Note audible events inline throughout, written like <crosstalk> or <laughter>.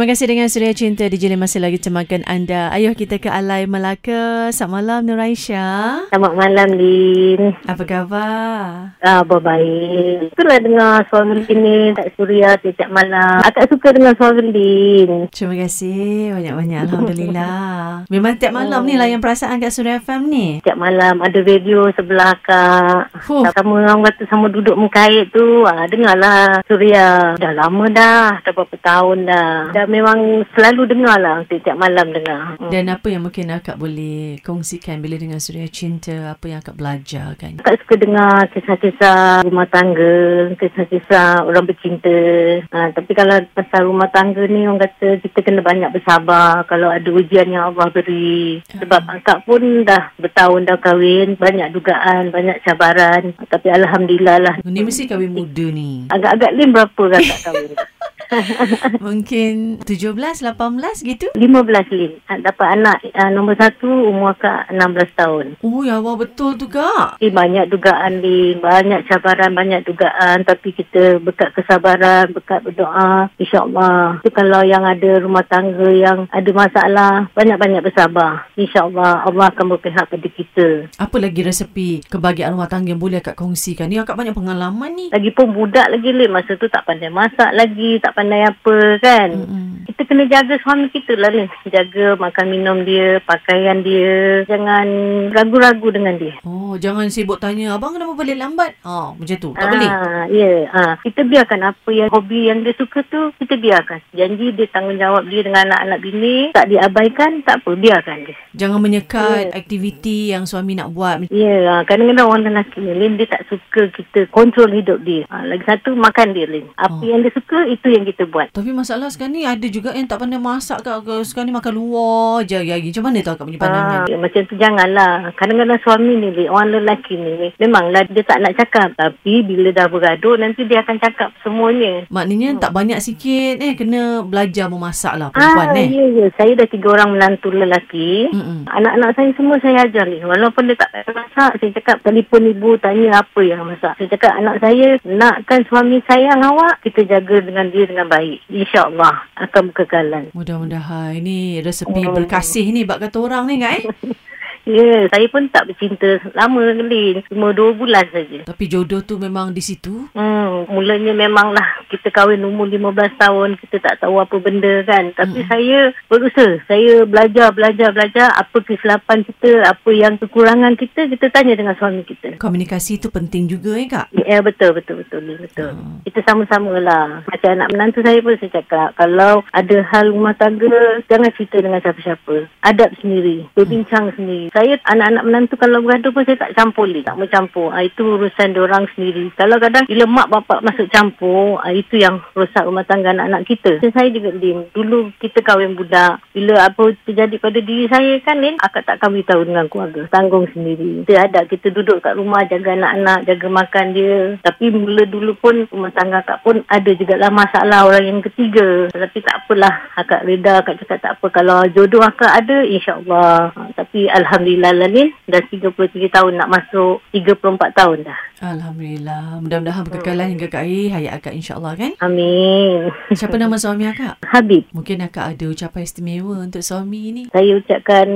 Terima kasih dengan Suria Cinta di Jeli masih lagi temakan anda. Ayuh kita ke Alai Melaka. Selamat malam Nur Aisyah. Selamat malam, Lin. Apa khabar? Ah, baik. Itulah dengar suara Lin ni, tak suria setiap malam. Akak suka dengar suara Lin. Terima kasih banyak-banyak. Alhamdulillah. Memang tiap malam ni lah yang perasaan kat Suria FM ni. Setiap malam ada radio sebelah akak. Huh. Sama orang kata sama duduk mengkait tu, ah, dengarlah suria. Dah lama dah, dah berapa tahun dah. Dah memang selalu dengar lah, setiap malam dengar. Hmm. Dan apa yang mungkin akak boleh kongsikan bila dengan Suria Cinta? Apa yang akak belajar kan? Akak suka dengar kisah-kisah rumah tangga, kisah-kisah orang bercinta. Ha, tapi kalau pasal rumah tangga ni, orang kata kita kena banyak bersabar kalau ada ujian yang Allah beri. Sebab akak pun dah bertahun dah kahwin, banyak dugaan, banyak cabaran. Tapi Alhamdulillah lah. Ni mesti kahwin muda ni. Agak-agak Lim berapa kakak kahwin? <laughs> <laughs> Mungkin 17, 18 gitu? 15 Lim. Ha, Dapat anak uh, nombor satu, umur akak 16 tahun. Oh, ya Allah betul tu kak. Eh, banyak dugaan ni, banyak cabaran, banyak dugaan. Tapi kita berkat kesabaran, berkat berdoa. InsyaAllah. Itu kalau yang ada rumah tangga yang ada masalah, banyak-banyak bersabar. InsyaAllah Allah akan berpihak pada kita. Apa lagi resepi kebahagiaan rumah tangga yang boleh akak kongsikan? Ni akak banyak pengalaman ni. Lagipun budak lagi Lim. Masa tu tak pandai masak lagi, tak pandai apa kan. Mm-mm. Kita kena jaga suami kita lah Lim. Jaga makan minum dia, pakaian dia. Jangan ragu-ragu dengan dia. Oh, jangan sibuk tanya, abang kenapa balik lambat? Ha, macam tu. Tak boleh. Ah, ya, yeah. ah. kita biarkan apa yang hobi yang dia suka tu, kita biarkan. Janji dia tanggungjawab dia dengan anak-anak bini, tak diabaikan, tak apa, biarkan dia. Jangan menyekat aktiviti yang suami nak buat. Ya, yeah, kadang-kadang orang lelaki ni, Lin, dia tak suka kita kontrol hidup dia. Ah, lagi satu, makan dia, Lin. Apa Oh. yang dia suka, itu yang kita buat. Tapi masalah sekarang ni ada juga yang tak pandai masak kak. Sekarang ni makan luar je hari-hari. Macam mana tahu kak punya pandangan? Ah, macam tu janganlah. Kadang-kadang suami ni, orang lelaki ni, memanglah dia tak nak cakap. Tapi bila dah bergaduh, nanti dia akan cakap semuanya. Maknanya tak banyak sikit eh. Kena belajar memasak lah perempuan ah, eh. ya, ya. Saya dah tiga orang menantu lelaki. Mm-mm. Anak-anak saya semua saya ajar ni. Walaupun dia tak pandai masak, saya cakap telefon ibu tanya apa yang masak. Saya cakap anak saya nakkan suami sayang awak, kita jaga dengan dia dengan baik. InsyaAllah akan berkekalan. Mudah-mudahan ini resepi berkasih ni bak kata orang ni kak eh. <laughs> Ya, saya pun tak bercinta lama Lin. Cuma dua bulan saja. Tapi jodoh tu memang di situ. Hmm, mulanya memanglah kita kahwin umur 15 tahun, kita tak tahu apa benda kan. Tapi saya berusaha. Saya belajar, belajar, belajar apa kesilapan kita, apa yang kekurangan kita, kita tanya dengan suami kita. Komunikasi tu penting juga eh kak. Ya betul betul betul Lin, betul. Hmm. Kita sama-sama lah. Macam anak menantu saya pun saya cakap kalau ada hal rumah tangga jangan cerita dengan siapa-siapa. Adab sendiri, berbincang sendiri. Saya anak-anak menantu kalau bergaduh pun saya tak campur Lin. Tak mau campur. Ah, itu urusan orang sendiri. Kalau kadang bila mak bapak masuk campur, ah, itu yang rosak rumah tangga anak-anak kita. Macam saya juga Lin. Dulu kita kahwin budak. Bila apa terjadi pada diri saya kan Lin, akak tak kahwin tahu dengan keluarga. Tanggung sendiri. Kita ada kita duduk kat rumah jaga anak-anak, jaga makan dia. Tapi mula dulu pun rumah tangga akak pun ada juga lah masalah orang yang ketiga. Tapi tak apalah. Akak reda, akak cakap tak apa. Kalau jodoh akak ada, insyaAllah. Ha, tapi Alhamdulillah lah Lin. Dah 33 tahun nak masuk 34 tahun dah. Alhamdulillah. Mudah-mudahan berkekalan hingga ke akhir hayat akak insyaAllah kan. Amin. Siapa nama suami akak? Habib. Mungkin akak ada ucapan istimewa untuk suami ni. Saya ucapkan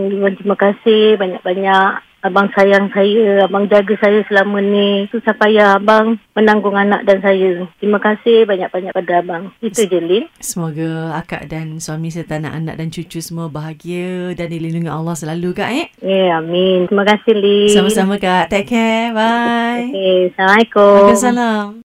terima kasih banyak-banyak. Abang sayang saya, abang jaga saya selama ni. Susah payah abang menanggung anak dan saya. Terima kasih banyak-banyak pada abang. Itu je Lin. Semoga akak dan suami serta anak-anak dan cucu semua bahagia dan dilindungi Allah selalu kak eh. Ya, amin. Terima kasih Lin. Sama-sama kak. Take care. Bye. Okay, Assalamualaikum. Waalaikumsalam.